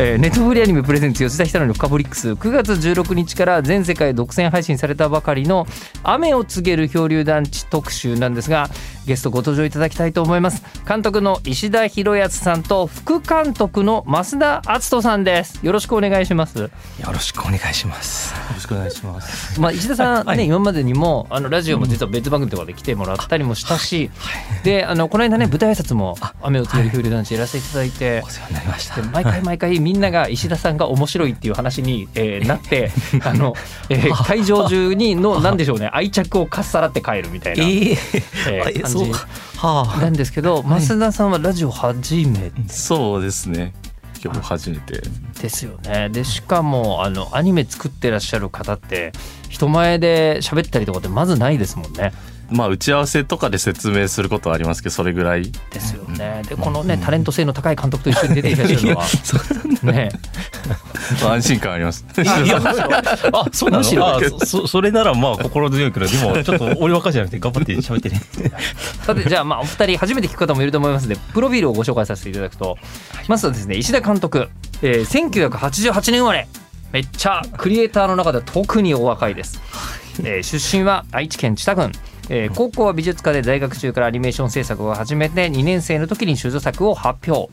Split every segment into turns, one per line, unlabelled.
えー、ネットフリアニメプレゼンツ吉田ひたのフカボリックス。9月16日から全世界独占配信されたばかりの雨を告げる漂流団地特集なんですがゲストご登場いただきたいと思います。監督の石田博康さんと副監督の増田敦人さんです。よろしくお願いします。よ
ろしくお願いします。よろしくお願いします。
まあ石田さんね、はい、今までにもあのラジオも実は別番組とかで来てもらったりもしたし、はい、であのこの間ね舞台挨拶も雨を告げる漂流団地やらせていただいて、
お世話になりました。
毎回毎回みんなが石田さんが面白いっていう話に、えー、なって あの、えー、会場中にのなんでしょうね愛着をかっさらって帰るみたいな、えー、えー、感じ。なんですけど、増田さんはラジオ初めて、
そうですね。今日初めて。
ですよね。でしかもあのアニメ作ってらっしゃる方って人前で喋ったりとかってまずないですもんね
まあ打ち合わせとかで説明することはありますけどそれぐらい。
ですよね、でこのね、タレント性の高い監督と一緒に出ていらっしゃるのは ね
安心感あります。
あそうむしろ。そ それならまあ心強いけどでもちょっと俺ばっかじゃなくて頑張って喋ってね。
さてじゃあまあお二人初めて聞く方もいると思いますのでプロフィールをご紹介させていただくと。まずはですね石田監督、えー、1988年生まれ。めっちゃクリエイターの中では特にお若いです、えー、出身は愛知県知多郡えー、高校は美術科で在学中からアニメーション制作を始めて2年生の時に手作を発表。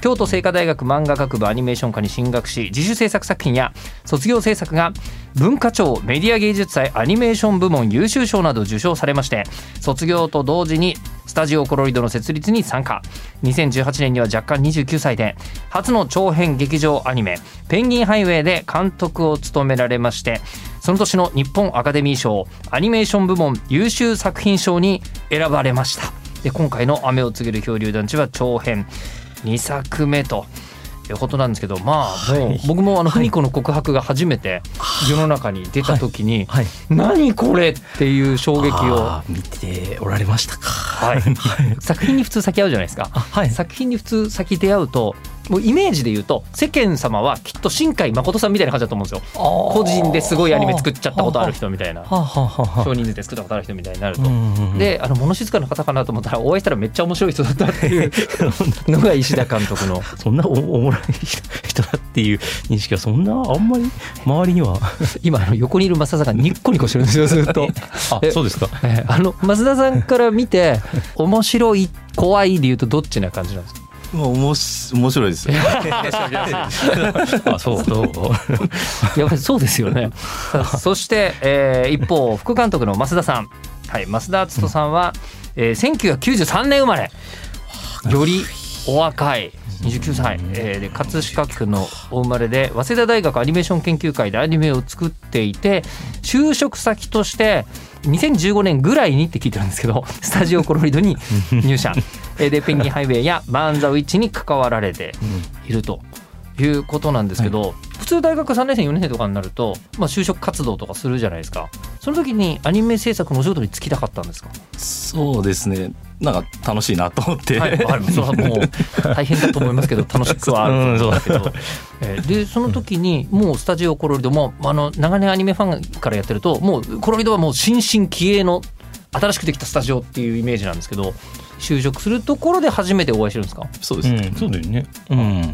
京都精華大学漫画学部アニメーション科に進学し自主制作作品や卒業制作が文化庁メディア芸術祭アニメーション部門優秀賞など受賞されまして卒業と同時にスタジオコロリドの設立に参加。2018年には若干29歳で初の長編劇場アニメ「ペンギンハイウェイ」で監督を務められましてその年の日本アカデミー賞アニメーション部門優秀作品賞に選ばれました。で今回の「雨を告げる漂流団地」は長編2作目と。いうことなんですけどまあもう僕もあの文子の告白が初めて世の中に出た時に「何これ!」っていう衝撃を
見ておられましたか、
はい、作品に普通先会うじゃないですか、はい、作品に普通先出会うともうイメージで言うと世間様はきっと新海誠さんみたいな感じだと思うんですよ。個人ですごいアニメ作っちゃったことある人みたいな。少人数で作ったことある人みたいになると。であの物静かな方かなと思ったらお会いしたらめっちゃ面白い人だったっていう のが石田監督の
そんなおもろい人だっていう認識はそんなあんまり周りには
今あの横にいる増田さんがニッコニコしてるんですよずっと
あそうですか、
えあの増田さんから見て面白い怖いでいうとどっちな感じなんですか
まあ、おもし面白いですよ。
あ、そう、そう？やっぱりそうですよね。そして、えー、一方、副監督の増田さん。はい、増田篤人さんは、えー、1993年生まれ。よりお若い。29歳、えー、で葛飾区のお生まれで早稲田大学アニメーション研究会でアニメを作っていて就職先として2015年ぐらいにって聞いてるんですけど スタジオコロリドに入社。でペンギンハイウェイやバーン・ザ・ウィッチに関わられているということなんですけど、はい、普通大学3年生4年生とかになると、まあ、就職活動とかするじゃないですかその時にアニメ制作のお仕事に就きたかったんですか？
そうですね。なんか楽しいなと思って、はい、
それはもう大変だと思いますけど楽しくはあると思うんですけど、えー、でその時にもうスタジオコロリドもあの長年アニメファンからやってるともうコロリドはもう新進気鋭の新しくできたスタジオっていうイメージなんですけど就職するところで初めてお会いしてるんですか？
そうです、
うん、そうだよね、うん。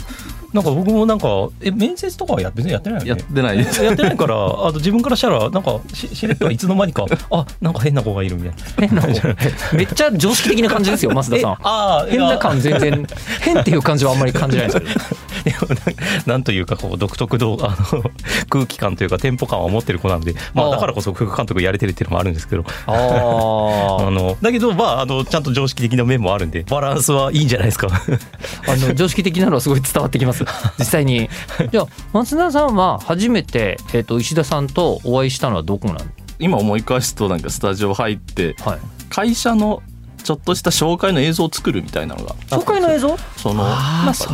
なんか僕もなんかえ面接とかはや別にやってない
よねやってないです。
やってないからあと自分からしたらなんかししれっといつの間にかあなんか変な子がいるみたいな。変な子
めっちゃ常識的な感じですよ 増田さん。あ変な感全然変っていう感じはあんまり感じないですけど
なんというかこう独特のあの空気感というかテンポ感を持ってる子なんで、まあ、だからこそ副監督やれてるっていうのもあるんですけど。あのだけど、まあ、あのちゃんと常識的な面もあるんでバランスはいいんじゃないですか。
あの常識的なのはすごい伝わってきます。実際に。じゃあ松田さんは初めて、えーと、石田さんとお会いしたのはどこなん？
今思い返すとなんかスタジオ入って、はい、会社のちょっとした紹介の映像を作るみたいなのが。
紹介の映像？
その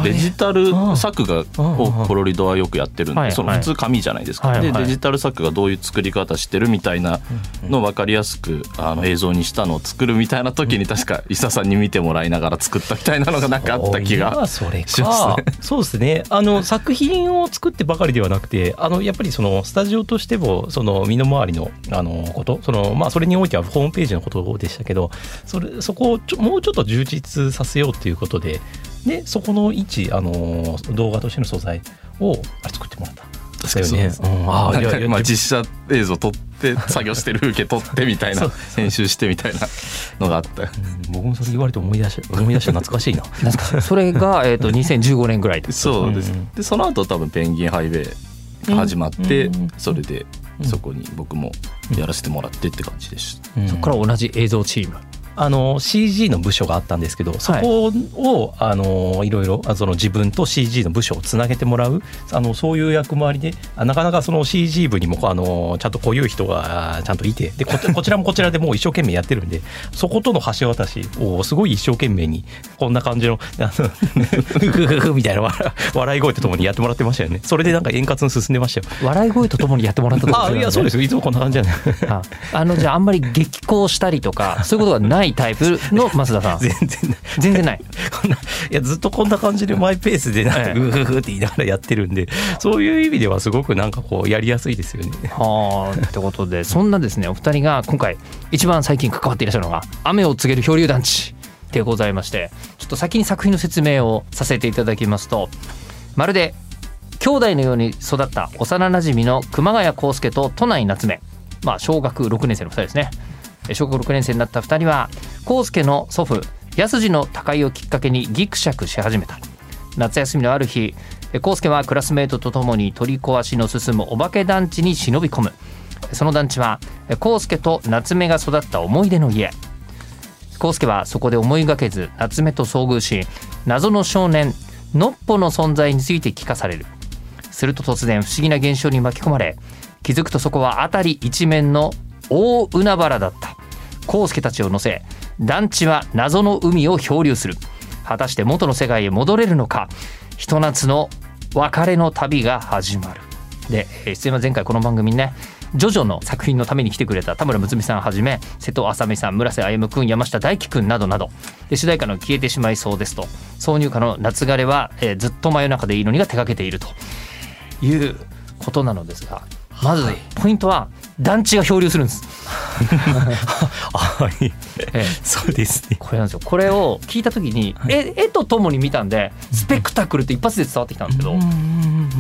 デジタル作画をコロリドはよくやってるん
はい
でその普通紙じゃないですか、でデジタル作画どういう作り方してるみたいなのを分かりやすくあの映像にしたのを作るみたいな時に 確か伊佐さんに見てもらいながら作ったみたいなのがなんかあった気が
それ
します
か
ね。
そうですね。あの作品を作ってばかりではなくて、あのやっぱりそのスタジオとしてもその身の回りのあのこと、そのまあそれにおいてはホームページのことでしたけど、それそこをちょもうちょっと充実させようということで、でそこの一あの動画としての素材をあれ作ってもらった。
確かに。そうです
ね。うん。あ
なんか
いやいや
まあ実写映像撮って 作業してる風景撮ってみたいな編集してみたいなのがあった。
うん僕もそれ言われて思い出し 思い出した懐かしいな。
なんかそれが、えー、と2015年ぐらいです
そうです、
うん。
でその後多分ペンギンハイウェイが始まって、
うん。
それで
うん。
そこに僕もやらせてもらってって感じでした、
うん。
そこから同じ映像チーム
あの CG の部署があったんですけどそこを、あのいろいろあその自分と CG の部署をつなげてもらうあのそういう役回りであなかなかその CG 部にもあのちゃんとこういう人があちゃんといてでこ こちらもこちらでもう一生懸命やってるんでそことの橋渡しをすごい一生懸命にこんな感じのふふふふみたいな笑笑い声とともにやってもらってましたよね。それでなんか円滑に進んでましたよ。
笑い声とともにやってもらったと
あいやそうですいつもこんな感じじゃない。
ああのじゃああんまり激高したりとかそういうことがないタイプの 増田さん。
全然ない。
全然ない
こんないやずっとこんな感じでマイペースでなんか
ええ
グーグーグーって言いながらやってるんでそういう意味ではすごくなんかこうやりやすいですよね。
はあってことで そんなですねお二人が今回一番最近関わっていらっしゃるのが「雨を告げる漂流団地」でございましてちょっと先に作品の説明をさせていただきますとまるで兄弟のように育った幼なじみの熊谷康介と都内夏目。まあ小学6年生の2人ですね。え小学6年生になった2人は康介の祖父安次の他界をきっかけにギクシャクし始めた。夏休みのある日康介はクラスメートと共に取り壊しの進むお化け団地に忍び込む。その団地は康介と夏目が育った思い出の家。康介はそこで思いがけず夏目と遭遇し謎の少年のっぽの存在について聞かされる。すると突然不思議な現象に巻き込まれ気づくとそこは辺り一面の大海原だった。康介たちを乗せ団地は謎の海を漂流する。果たして元の世界へ戻れるのか。ひと夏の別れの旅が始まる。でえー出演は前回この番組にねジョジョの作品のために来てくれた田村睦美さんはじめ瀬戸麻美さん村瀬歩君山下大輝君などなど。で主題歌の「消えてしまいそうです」と。挿入歌の「夏枯れは」えーずっと真夜中でいいのに」が手掛けているということなのですがまずポイントは団地が漂流するんです。
はい、
ええ。
そうですね。
これなんですよ。これを聞いた時に絵絵とともに見たんでスペクタクルって一発で伝わってきたんですけど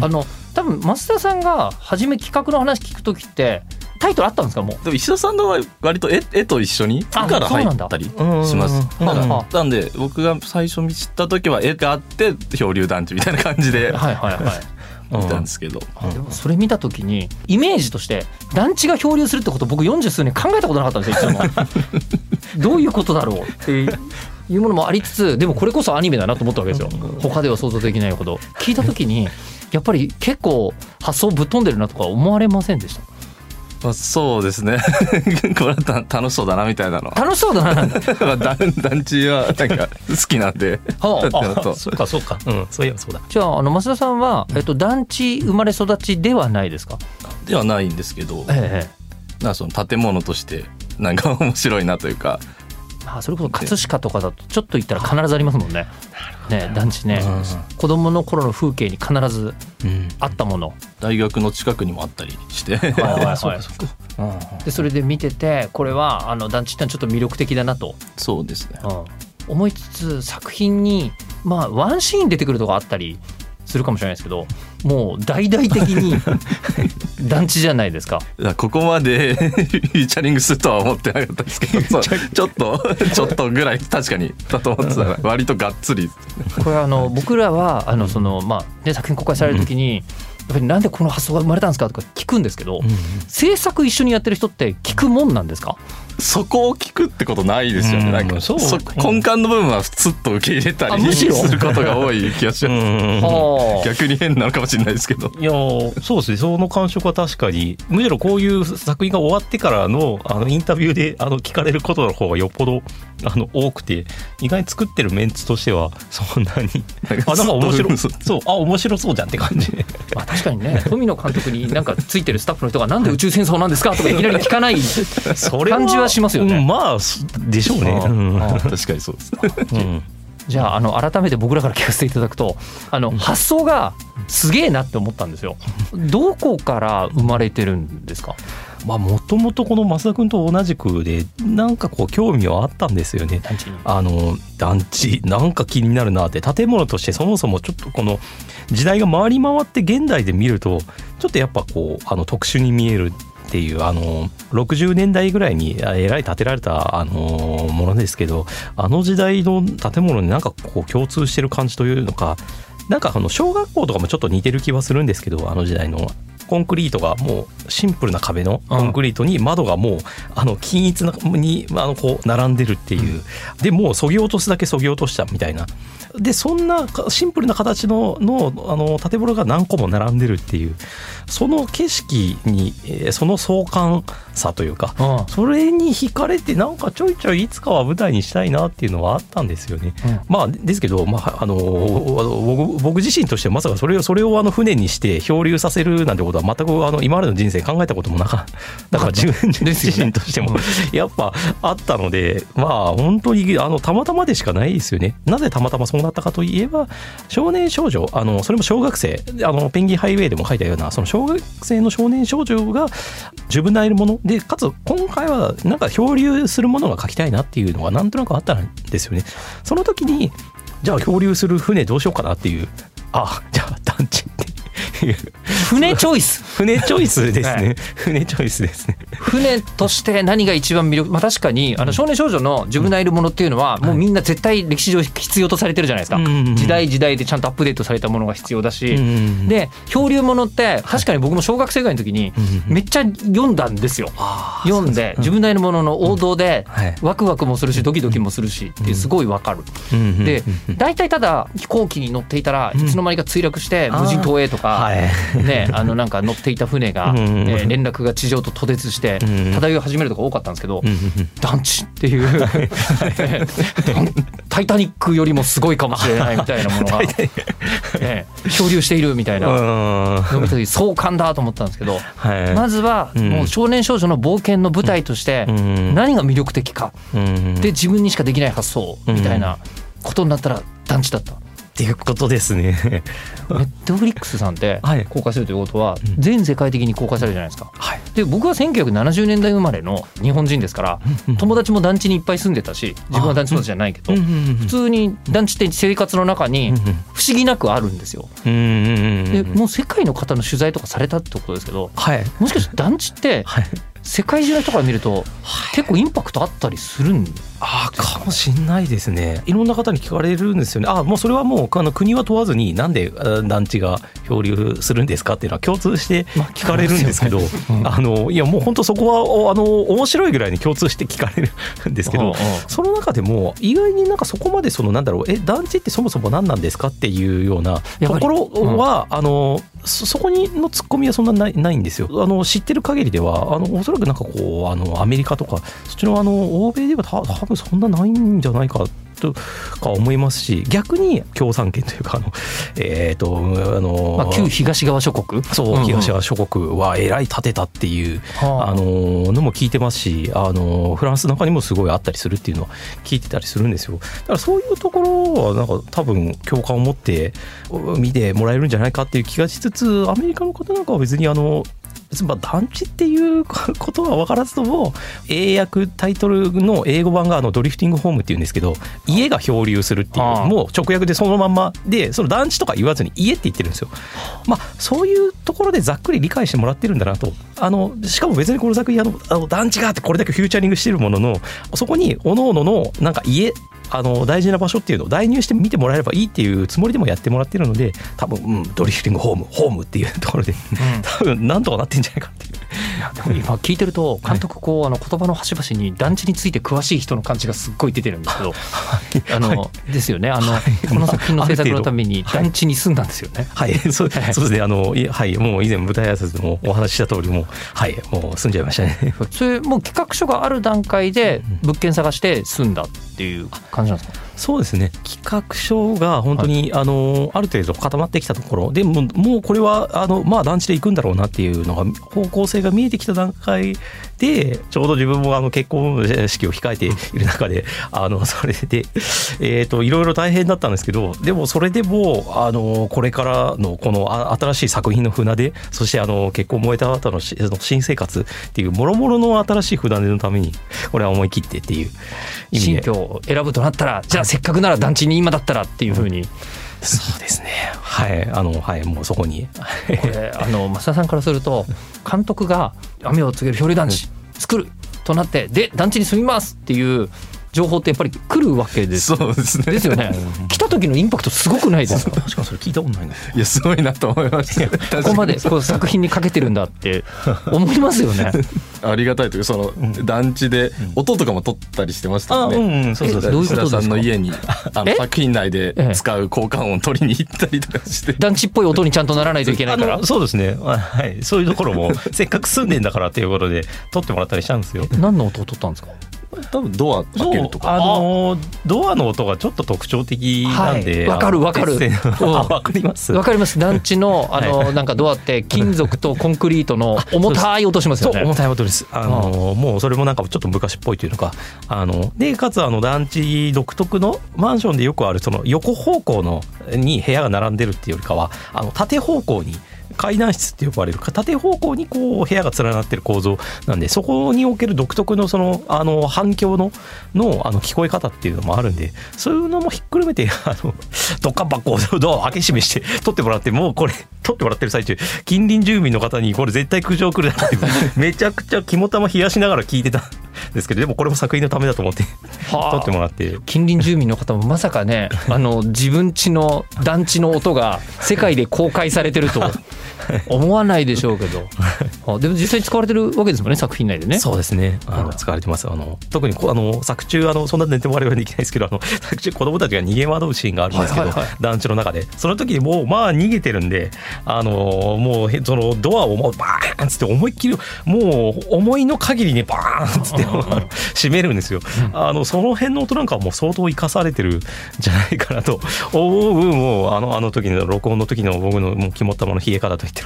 あの多分増田さんが初め企画の話聞く時ってタイトルあったんですか？もう。
でも石田さんの場合割と絵絵と一緒にから入
そうなんだ。
ったり
うん。
しますなんで僕が最初見知った時は絵があって漂流団地みたいな感じで
はいはいはい
見たんですけど、
でもそれ見た時にイメージとして団地が漂流するってこと僕40数年考えたことなかったんですよ一度も。どういうことだろうっていうものもありつつでもこれこそアニメだなと思ったわけですよ。他では想像できないほど。聞いた時にやっぱり結構発想ぶっ飛んでるなとか思われませんでした？
まあ、そうですね。これはた楽しそうだなみたいなの。は
楽しそうだな。だ
まあ団団地はなんか好きなんで。
はあ。
ってのと
そう。かそうか。うん、そういえばそうだ。
じゃああの増田さんは、えっと、団地生まれ育ちではないですか？
ではないんですけど
ええ
なその建物としてなんか面白いなというか
あそれこそ葛飾とかだとちょっと行ったら必ずありますもんね。ね団地ね。
うん
子供の頃の風景に必ず
うん。
あったもの。
大学の近くにもあったりして。
はいはいはい。でそれで見ててこれはあの団地ってのはちょっと魅力的だなと、
そうですね。
うん。思いつつ作品にまあワンシーン出てくるとかあったりするかもしれないですけどもう大々的に 団地じゃないですか。
ここまで フィーチャリングするとは思ってなかったですけど ちょっとちょっとぐらい確かにだと思ってたら割とがっつり。
これあの僕らはあのそのまあね作品公開される時に、やっぱりなんでこの発想が生まれたんですかとか聞くんですけど、制作一緒にやってる人って聞くもんなんですか？
そこを聞くってことないですよね、
うん。
なんか
そう。
そ根幹の部分はスッと受け入れたり
あむしろ。
することが多い気がします、
はあ。
逆に変なのかもしれないですけど。
いやそうですね。その感触は確かに。むしろこういう作品が終わってからのあのインタビューであの聞かれることの方がよっぽどあの多くて意外に作ってるメンツとしてはそんなに。あなんか面白そう。あ面白そうじゃんって感じ。で
まあ確かにね。富野監督になんかついてるスタッフの人がなんで宇宙戦争なんですか？とかいきなり聞かない。
それ
感じはしますよね
うんまあすでしょうねうん
確かにそうです
うん
じゃああの改めて僕らから聞かせていただくとあの発想がすげえなって思ったんですよ。どこから生まれてるんですか？
まあもともとこの増田君と同じくでなんかこう興味はあったんですよね。
団地に。
あの団地なんか気になるなって建物としてそもそもちょっとこの時代が回り回って現代で見るとちょっとやっぱこうあの特殊に見えるっていうあの60年代ぐらいにあえらい建てられたあのものですけどあの時代の建物になんかこう共通してる感じというのかなんかあの小学校とかもちょっと似てる気はするんですけどあの時代の。コンクリートがもうシンプルな壁のコンクリートに窓がもうあの均一なにあのこう並んでるっていう、でもうそぎ落とすだけそぎ落としたみたいなでそんなかシンプルな形ののあの建物が何個も並んでるっていうその景色に、えーその壮観さというか
うん。
それに惹かれてなんかちょいちょいいつかは舞台にしたいなっていうのはあったんですよね。
うん。
まあですけど、まあ、あの僕僕自身としてまさかそれをそれをあの船にして漂流させるなんてことは全くあの今までの人生考えたこともなかった。だから自分自身としてもやっぱあったのでまあ本当にあのたまたまでしかないですよね。なぜたまたまそうなったかといえば少年少女あのそれも小学生あのペンギンハイウェイでも書いたようなその小学生の少年少女が自分なりのものでかつ今回はなんか漂流するものが書きたいなっていうのがなんとなくあったんですよね。その時にじゃあ漂流する船どうしようかなっていうあじゃあ団地いう
船チョイス。
船チョイスですね、
は
船チョイスですね。
船として何が一番魅力まあ確かにあの少年少女のジュブナイルものっていうのはもうみんな絶対歴史上必要とされてるじゃないですか。
うん。
時代時代でちゃんとアップデートされたものが必要だし。
うん。
で漂流ものって確かに僕も小学生ぐらいの時に
うん。
めっちゃ読んだんですよ。
あー
読んで自分なりのものの王道で
はい。
ワクワクもするしドキドキもするしってすごいわかる。
うんうん
で
うん。
大体ただ飛行機に乗っていたらいつの間にか墜落して無人島へとか
はい
ね、あのなんか乗っていた船が、えー連絡が地上と途絶して漂い始めるとか多かったんですけど、団地っていう タイタニックよりもすごいかもしれないみたいなものが、えー漂流しているみたいなのを見た時壮観だと思ったんですけど
はい。
まずは
うん。
もう少年少女の冒険の舞台として
うん
何が魅力的か。
うん。
で自分にしかできない発想みたいなことになったら団地だった。
っていうことですね。
ネットフリックスさんで
はい。
公開するということは
うん。
全世界的に公開されるじゃないですか。
はい。
で僕は1970年代生まれの日本人ですから友達も団地にいっぱい住んでたし自分は団地育ちじゃないけど普通に団地って生活の中に不思議なくあるんですよ。でもう世界の方の取材とかされたってことですけど
はい。
もしかして団地って
はい
世界中の人から見ると結構インパクトあったりするん
ああかもしんないですね。いろんな方に聞かれるんですよね。あもうそれはもうあの国は問わずになんであ団地が漂流するんですかっていうのは共通して
まあ
聞かれるんですけど、あのいやもう本当そこはおあの面白いぐらいに共通して聞かれるんですけどその中でも意外になんかそこまでそのなんだろうえ団地ってそもそも何なんですかっていうようなところは、あのそそこにのツッコミはそんなないないんですよ。あの知ってる限りではあのおそらくなんかこうあのアメリカとかそっちのあの欧米ではた多分そんなないんじゃないかとか思いますし逆に共産権というかあのえっ、とあの、
まあ、旧東側諸国？
そう、
んん。
東側諸国はえらい立てたっていう、
はあ。
あののも聞いてますし、あのフランスなんかにもすごいあったりするっていうのは聞いてたりするんですよ。だからそういうところはなんか多分共感を持って見てもらえるんじゃないかっていう気がしつつ、アメリカの方なんかは別にあの別にまあ団地っていうことは分からずとも英訳タイトルの英語版があのドリフティングホームっていうんですけど家が漂流するっていうもう直訳でそのまんまでその団地とか言わずに家って言ってるんですよ。まあそういうところでざっくり理解してもらってるんだなとあのしかも別にこの作品あのあの団地があってこれだけフューチャリングしてるもののそこに各々のなんか家あの大事な場所っていうのを代入して見てもらえればいいっていうつもりでもやってもらってるので多分、うん、ドリフティングホームホームっていうところで多分なんとかなってんじゃないかっていう
でも今聞いてると監督こうあの言葉の端々に団地について詳しい人の感じがすっごい出てるんですけど、あのですよね。あのこの作品の制作のために団地に住んだんですよね。
はい、そうそうですね。あのいはい。もう以前舞台挨拶でもお話しした通りもうはい。もう住んじゃいましたね。
それもう企画書がある段階で物件探して住んだっていう感じなんですか？
そうですね。企画書が本当に、あのある程度固まってきたところ。でももうこれはあのまあ団地で行くんだろうなっていうのが方向性が見えてきた段階でちょうど自分もあの結婚式を控えている中で あのそれで、えー、といろいろ大変だったんですけどでもそれでもあのこれからのこのあ新しい作品の船出そしてあの結婚を終えた後のし新生活っていうもろもろの新しい船出のためにこれは思い切ってっていう意味で。
新居を選ぶとなったらじゃあせっかくなら団地に今だったらっていうふうに。
そうですね。はい。あのはい。もうそこに。
これあの増田さんからすると監督が雨を告げる表裏団地作るとなってで団地に住みますっていう情報ってやっぱり来るわけです。
そうですね。
ですよね。来た時のインパクトすごくないですか？
確かにそれ聞いたことないな。
いやすごいなと思いました
ここまでこう作品にかけてるんだって 思いますよね。
ありがたいというかその団地で音とかも撮ったりしてましたよね、
うんうんそうそうそう。
えどう
さんの家にあの
え？
作品内で
ええ。
使う交換音取りに行ったりとかして。
団地っぽい音にちゃんとならないといけないから？
そうですね。あはい。そういうところも せっかく住んでんだからっていうことで撮ってもらったりしたんですよ。
何の音を取ったんですか？
多分ドア開けるとか。
あのドアの音がちょっと特徴的なんで。
はい。わかるわかる。
わかります？
わかります。団地のあのなんかドアって 金属とコンクリートの重たい音しますよね。
そう重たい音です。あのもうそれもなんかちょっと昔っぽいというのか、あのでかつあの団地独特のマンションでよくあるその横方向のに部屋が並んでるっていうよりかは、あの縦方向に階段室って呼ばれる縦方向にこう部屋が連なってる構造なんでそこにおける独特のそのあの反響ののあの聞こえ方っていうのもあるんでそういうのもひっくるめて あのドッカンバッコをドアを開け閉めして取ってもらってもうこれ 取ってもらってる最中近隣住民の方にこれ絶対苦情来るなって めちゃくちゃ肝玉冷やしながら聞いてたんですけどでもこれも作品のためだと思って
はあ。
取ってもらって。
近隣住民の方もまさかねあの自分家の団地の音が世界で公開されてると思わないでしょうけど。あでも実際に使われてるわけですもんね作品内でね。
そうですね。あの使われてます。あの特にこあの作中あのそんな寝てもらえばできないですけどあの作中子供たちが逃げ惑うシーンがあるんですけど、団地の中で。その時にもうまあ逃げてるんであのもうへそのドアをもうバーンっつって思いっきりもう思いの限りにバーンっつって閉めるんですよ、あのその辺の音なんかはもう相当生かされてるんじゃないかなと。思うもうあのあの時の録音の時の僕のもう肝っ玉の冷え方といって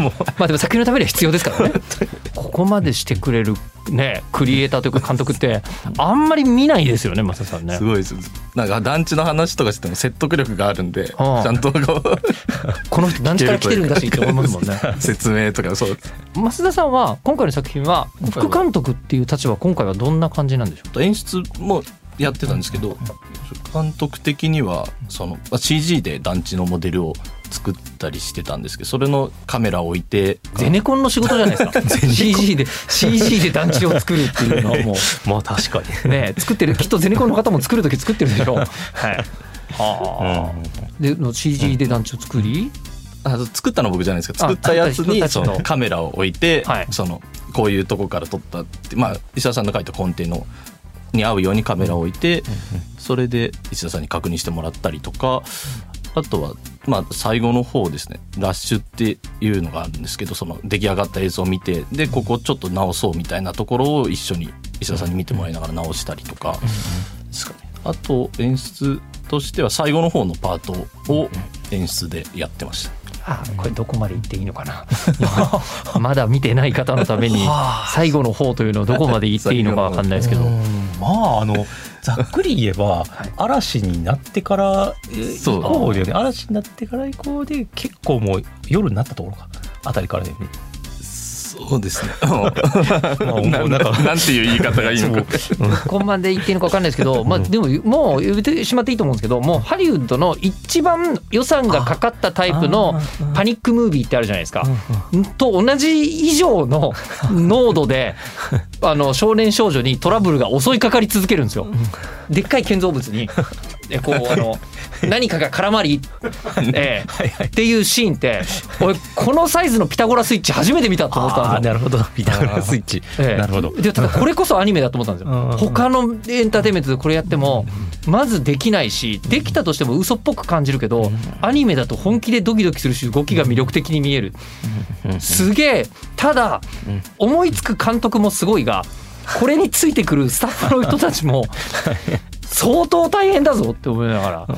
ももう
まあでも作品のためには必要ですからね。ここまでしてくれるねクリエイターというか監督ってあんまり見ないですよね増田さんね。
すごいです。なんか団地の話とかしても説得力があるんでちゃんとこう
この人団地から来てるんだしって思いますもんね。
説明とかそう。
増田さんは今回の作品は副監督っていう立場今回はどんな感じなんでしょう？
演出もやってたんですけど監督的にはそのまあ CG で団地のモデルを作ったりしてたんですけどそれのカメラを置いて
ゼネコンの仕事じゃないですか。CG で CG で団地を作るっていうのはも。
まあ確かに。
うね作ってるきっとゼネコンの方も作る時作ってるでしょう。はい。はあ、での CG で団地を作り、
あ作ったの僕じゃないですか作ったやつにそのカメラを置いて、
はい。
そのこういうとこから撮ったってまあ石田さんの書いたコンテのに合うようにカメラを置いて、それで石田さんに確認してもらったりとか、あとはまあ最後の方ですね。ラッシュっていうのがあるんですけどその出来上がった映像を見てでここちょっと直そうみたいなところを一緒に石田さんに見てもらいながら直したりとかですかね。あと演出としては最後の方のパートを演出でやってました。
あこれどこまで言っていいのかな。まだ見てない方のために最後の方というのをどこまで言っていいのかわかんないですけど。
うん。まああのざっくり言えば、嵐になってからえ
そう。
以降でね。嵐になってから以降で結構もう夜になったところか。あたりからだよね。
そうですね。
まあもう
なん
なんか
なんていう言い方がいいのか。
ここまで言っていいのか分かんないですけど、まあ、でももう言ってしまっていいと思うんですけどもうハリウッドの一番予算がかかったタイプのパニックムービーってあるじゃないですか。と同じ以上の濃度で あの少年少女にトラブルが襲いかかり続けるんですよ。でっかい建造物にえこうあの何かが絡まり、ええ。っていうシーンって俺このサイズのピタゴラスイッチ初めて見たと思ったんですよ。
なるほど。ピタゴラスイッチ、
ええ。
なるほど。
でただこれこそアニメだと思ったんです
うん。
よ他のエンターテインメントでこれやってもまずできないしできたとしても嘘っぽく感じるけどアニメだと本気でドキドキするし動きが魅力的に見える。すげえ。ただ思いつく監督もすごいがこれについてくるスタッフの人たちも 相当大変だぞって思いながら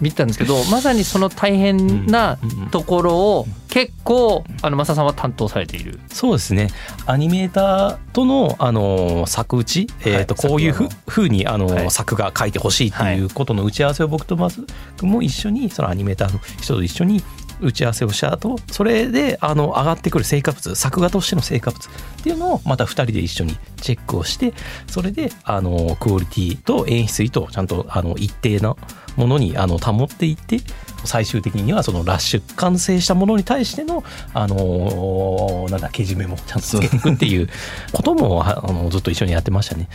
見てたんですけどまさにその大変なところを結構あの増田さんは担当されている。
そうですね。アニメーターとの、あの作打ち、えー、とこういうふ
作
ふうにあの、
はい。
作が書いてほしいっていうことの打ち合わせを僕とマス君も一緒にそのアニメーターの人と一緒に打ち合わせをした後それであの上がってくる成果物作画としての成果物っていうのをまた2人で一緒にチェックをしてそれであのクオリティと演出意図をちゃんとあの一定なものにあの保っていって最終的にはそのラッシュ完成したものに対してのあのなんだけじめもちゃんとつけていくっていうこともあのずっと一緒にやってましたね。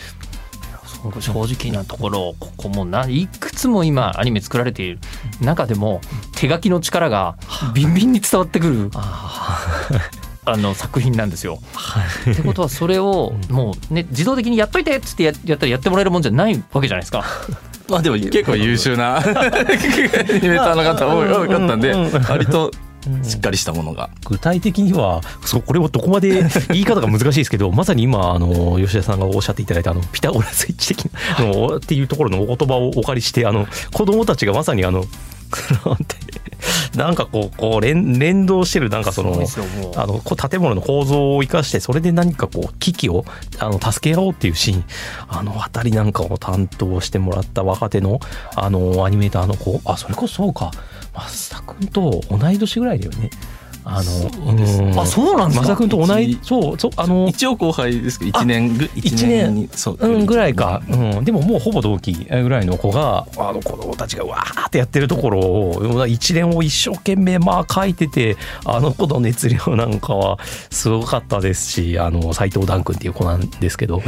正直なところここもないくつも今アニメ作られている中でも手書きの力がビンビンに伝わってくる。あ の作品なんですよ。ってことはそれをもうね自動的にやっといてっつってややったらやってもらえるもんじゃないわけじゃないですか。
まあでも結構優秀なアニメーターの方多多かったんで割としっかりしたものが。
具体的にはそうこれもどこまで 言い方が難しいですけどまさに今あの吉田さんがおっしゃっていただいたあのピタゴラスイッチ的なのっていうところのお言葉をお借りしてあの子供たちがまさにあの なんてなんかこうこう連連動してるなんかそのあの建物の構造を生かしてそれで何かこう危機をあの助け合おうっていうシーン。あの辺りなんかを担当してもらった若手のあのアニメーターの子。あそれこそそうか。増田君と同い年ぐらいだよね。あのうん。
あそうなんですか？
君と同そうそうあの
一応後輩ですけど1年ぐ
一
一年にそう
うん、ぐらいか、うん、でももうほぼ同期ぐらいの子があの子供たちがわーってやってるところを一連を一生懸命まあ書いててあの子の熱量なんかはすごかったですしあの斎藤ダン君っていう子なんですけど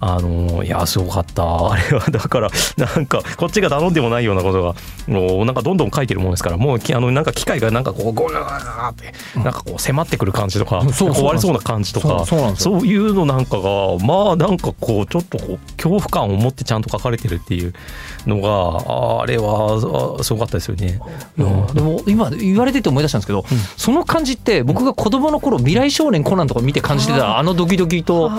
あのいやすごかった。あれはだからなんかこっちが頼んでもないようなことがもうなんかどんどん書いてるものですからもうきあのなんか機械がなんかこうゴーってなんかこう迫ってくる感じとか壊れそうな感じとか
そう
いうのなんかがまあなんかこうちょっとこう恐怖感を持ってちゃんと書かれてるっていうのがああれはあすごかったですよね。
いやでも今言われてて思い出したんですけど、その感じって僕が子供の頃未来少年コナンとか見て感じてたあのドキドキと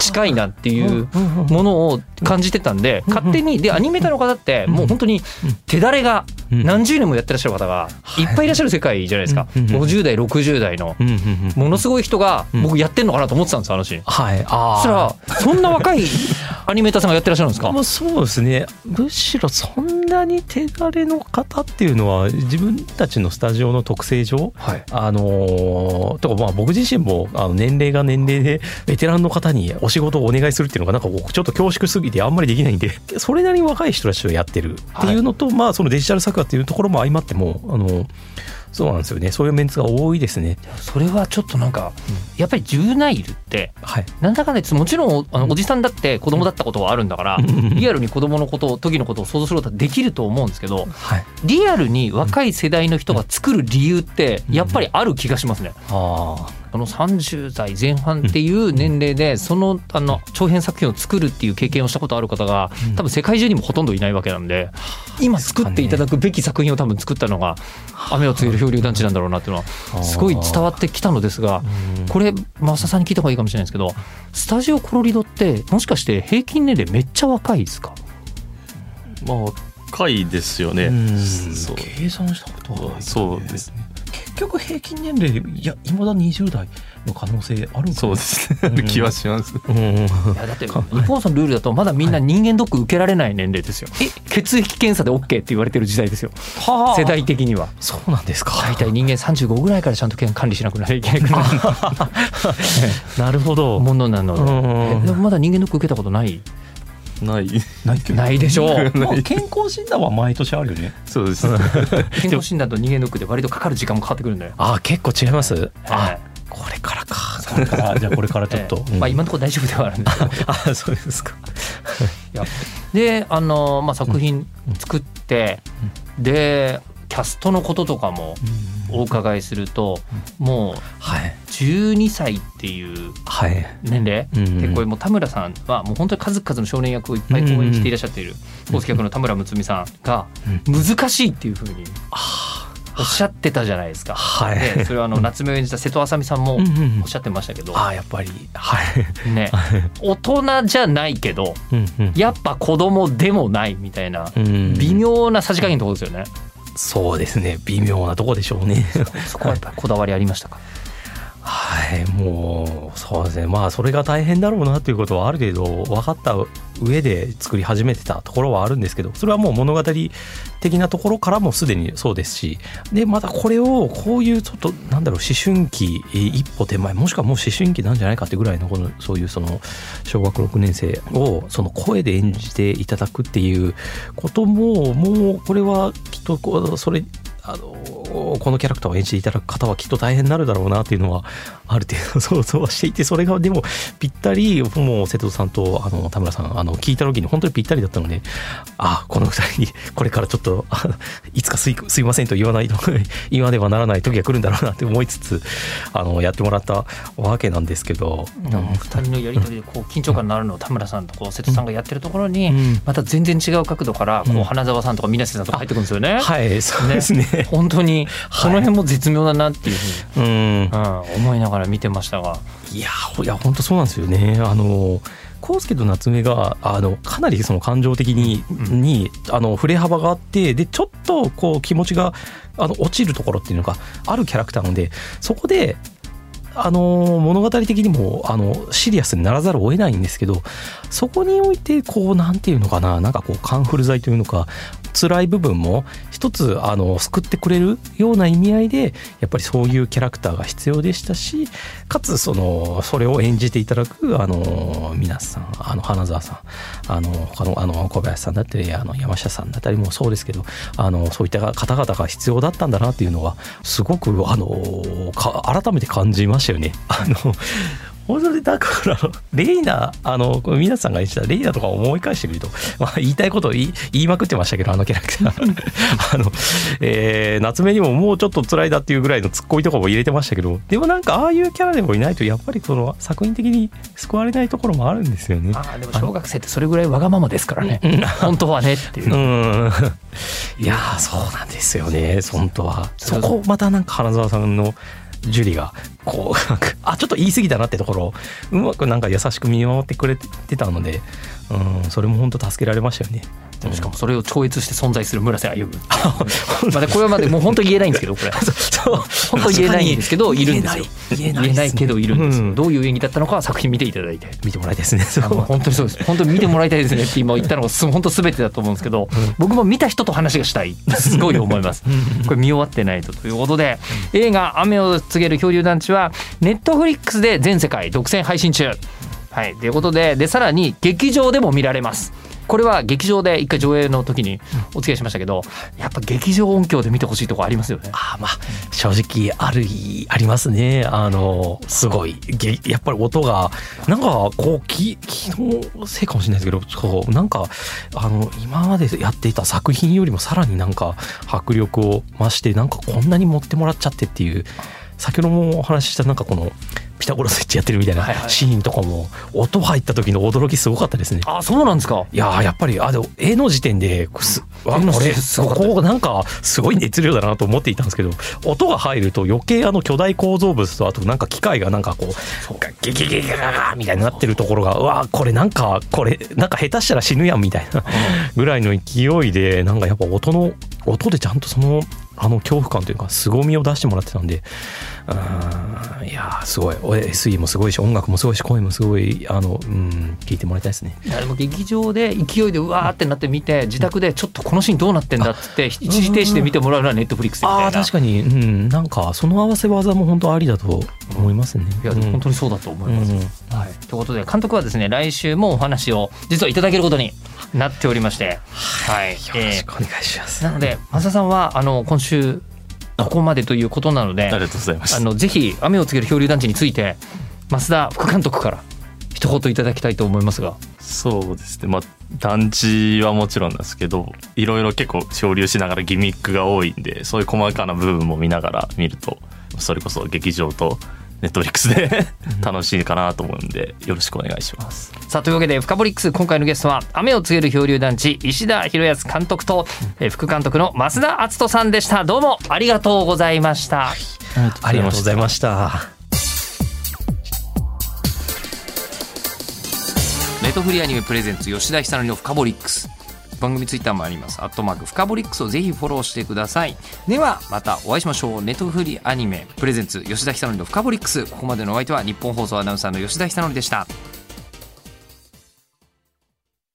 近いなっていうものを感じてたんで勝手にでアニメーターの方ってもう本当に手だれが何十年もやってらっしゃる方がいっぱいいらっしゃる世界じゃないですか。
うん。
50代60代のものすごい人が僕やってんのかなと思ってたんですよあのシーン。
はい、あ
そしたらそんな若い アニメーターさんがやってらっしゃるんですか？
まあ、そうですね。むしろそんなに手だれの方っていうのは自分たちのスタジオの特性上、
はい。
あのーとかまあ僕自身もあの年齢が年齢でベテランの方にお仕事をお願いするっていうのがなんかちょっと恐縮すぎてあんまりできないんでそれなりに若い人たちとやってるっていうのと、まあそのデジタル作画っていうところも相まってもあのそうなんですよね。そういうメンツが多いですね。
それはちょっとなんかやっぱりジュブナイルって
はい。
なんだかんだ言もちろんあのおじさんだって子供だったことはあるんだからリアルに子供のこと時のことを想像することはできると思うんですけど
はい、
リアルに若い世代の人が作る理由ってやっぱりある気がしますね。
あ
この30代前半っていう年齢でそのあの長編作品を作るっていう経験をしたことある方が多分世界中にもほとんどいないわけなんで今作っていただくべき作品を多分作ったのが「雨を告げる漂流団地」なんだろうなっていうのはすごい伝わってきたのですがこれ増田さんに聞いた方がいいかもしれないですけどスタジオコロリドってもしかして平均年齢めっちゃ若いですか？
まあ若いですよね。
計算したことはない
そうですね
結局平均年齢いやいまだ20代の可能性ある
そうですね。ある気はします
うん。
いやだって日本のルールだとまだみんな人間ドック受けられない年齢ですよ。血液検査で OK って言われてる時代ですよ。
はあ。
世代的には。
そうなんですか。
大体人間35ぐらいからちゃんと管理しなくなきゃいけなくなる
なるほど。
ものなので。
うん。
えでもまだ人間ドック受けたことない？
ない。
ないけど。
ないでしょう。
まあ健康診断は毎年あるよね。
そうです。
健康診断と人間ドックで割とかかる時間も変わってくるんだよ。
あ結構違います？あ
はい
これからか。これからじゃあこれからちょっと、
えーまあ、今のところ大丈夫ではあるんで。すけど
あそうですか。
いや。であの、まあ、作品作って、でキャストのこととかもお伺いすると、もう
はい。
12歳っていう
はい。
年齢、
うん
でこれもう田村さんはもう本当に数々の少年役をいっぱい公演していらっしゃっている大関役の田村睦美さんが難しいっていうふうにおっしゃってたじゃないですか。
はい。
でそれはあの夏目を演じた瀬戸麻美さんも
うんうん
おっしゃってましたけど、
ああやっぱり。はい。
ね。大人じゃないけど
うんうん。
やっぱ子供でもないみたいな
うん。
微妙なさじ加減ってことですよね。
そうですね微妙なとこでしょうね
そこはやっぱりこだわりありましたか？
はいもうそうですね。まあそれが大変だろうなっていうことはある程度分かった上で作り始めてたところはあるんですけどそれはもう物語的なところからもすでにそうですしでまたこれをこういうちょっとなんだろう思春期一歩手前もしくはもう思春期なんじゃないかってぐらいのこのそういうその小学6年生をその声で演じていただくっていうことももうこれはきっとこうそれあのこのキャラクターを演じていただく方はきっと大変になるだろうなっていうのはある程度 想像はしていてそれがでもぴったりもう瀬戸さんとあの田村さんあの聞いた時に本当にぴったりだったのであこの二人にこれからちょっとあ いつかすいすいませんと言わないと言わねばならない時が来るんだろうなって思いつつあのやってもらったわけなんですけど。
二人のやり取りでこう緊張感のあるのを田村さんとこう瀬戸さんがやってるところに
うん
また全然違う角度からこ
う
うん花澤さんとか水瀬さんとか入ってくるんですよね。
はいそうですね。
本当にその辺も絶妙だなっていうふうに、
うん
うん、思いながら見てましたが。
いやいや本当そうなんですよね。あの康介と夏目があのかなりその感情的に,、
うん
にあの振れ幅があってでちょっとこう気持ちがあの落ちるところっていうのがあるキャラクターなのでそこであの物語的にもあのシリアスにならざるを得ないんですけどそこにおいてこうなんていうのかななんかこうカンフル剤というのか辛い部分も一つあの救ってくれるような意味合いでやっぱりそういうキャラクターが必要でしたしかつそのそれを演じていただくあの皆さんあの花澤さんあの他のあの小林さんだったりあの山下さんだったりもそうですけどあのそういった方々が必要だったんだなっていうのはすごくあの改めて感じましたよね。あの本当にだからレイナあの皆さんが言ってたレイナとか思い返してみると、まあ、言いたいことを言いまくってましたけどあのキャラクター あの、えー夏目にももうちょっと辛いだっていうぐらいのツッコミとかも入れてましたけどでもなんかああいうキャラでもいないとやっぱりその作品的に救われないところもあるんですよね。
あーでも小学生ってそれぐらいわがままですからね。本当はねっていう。
う。ん。いやーそうなんですよね本当は。そこまたなんか花澤さんのジュリがこうなんかあちょっと言い過ぎたなってところをうまくなんか優しく見守ってくれてたので、うん、それも本当助けられましたよね。
しかもそれを超越して存在する村瀬歩夢。まあこれはまでもう本当言えないんですけどこれ。
そう
本当言えないんですけどいるんですよ。
言えない
言えないけどいるんですよ。
うん
どういう演技だったのかは作品見ていただいて。
見てもらいたいですね。
本当にそうです。本当に見てもらいたいですねって今言ったのがす本当すべてだと思うんですけど、僕も見た人と話がしたい。すごい思います。これ見終わってないとということで、映画雨を告げる漂流団地はネットフリックスで全世界独占配信中。はいということででさらに劇場でも見られます。これは劇場で一回上映の時にお付き合いしましたけど、やっぱ劇場音響で見てほしいとこありますよね。
あまあ正直あるありますねあのすごいげやっぱり音がなんかこうき昨日せいかもしれないですけどそうなんかあの今までやっていた作品よりもさらになんか迫力を増してなんかこんなに持ってもらっちゃってっていう先ほどもお話ししたなんかこのピタゴラスイッチやってるみたいなシーンとかも音入った時の驚きすごかったですね。
あそうなんですか？
いやーやっぱりあでも絵の時点ですわこれここなんかすごい熱量だなと思っていたんですけど音が入ると余計あの巨大構造物とあとなんか機械がなんかこうゲゲゲゲガガみたいになってるところがうわこれなんかこれなんか下手したら死ぬやんみたいなぐらいの勢いでなんかやっぱ音の音でちゃんとそのあの恐怖感というか凄みを出してもらってたんでうーん。いやーすごい。SE もすごいし音楽もすごいし声もすごいあのうん聞いてもらいたいですね。
いやでも劇場で勢いでうわーってなって見て自宅でちょっとこのシーンどうなってんだっつって一時停止で見てもらうのはネットフリックスみたいな。
ああ確かに、うん、なんかその合わせ技も本当ありだと思いますね。
いやでも本当にそうだと思います、
うん。
はい、ということで監督はですね来週もお話を実はいただけることになっておりまして。はい、
よろしくお願いします。
なので増田さんはあの今週ここまでということなので
ありがとうございます。
あのぜひ雨を告げる漂流団地について増田副監督から一言いただきたいと思いますが。
そうですね。まあ団地はもちろんですけどいろいろ結構漂流しながらギミックが多いんでそういう細かな部分も見ながら見るとそれこそ劇場とネットフリックスで楽しいかなと思うんでよろしくお願いします。
さあというわけで「フカボリックス」今回のゲストは雨を告げる漂流団地石田博康監督と、えー副監督の増田篤人さんでした。どうもありがとうございました、
ありがとうございました。
ネットフリーアニメプレゼンツ吉田久典のフカボリックス番組ツイッターもあります。アットマークフカボリックスをぜひフォローしてください。ではまたお会いしましょう。ネットフリーアニメプレゼンツ吉田久典のフカボリックス。ここまでのお相手は日本放送アナウンサーの吉田久典でした。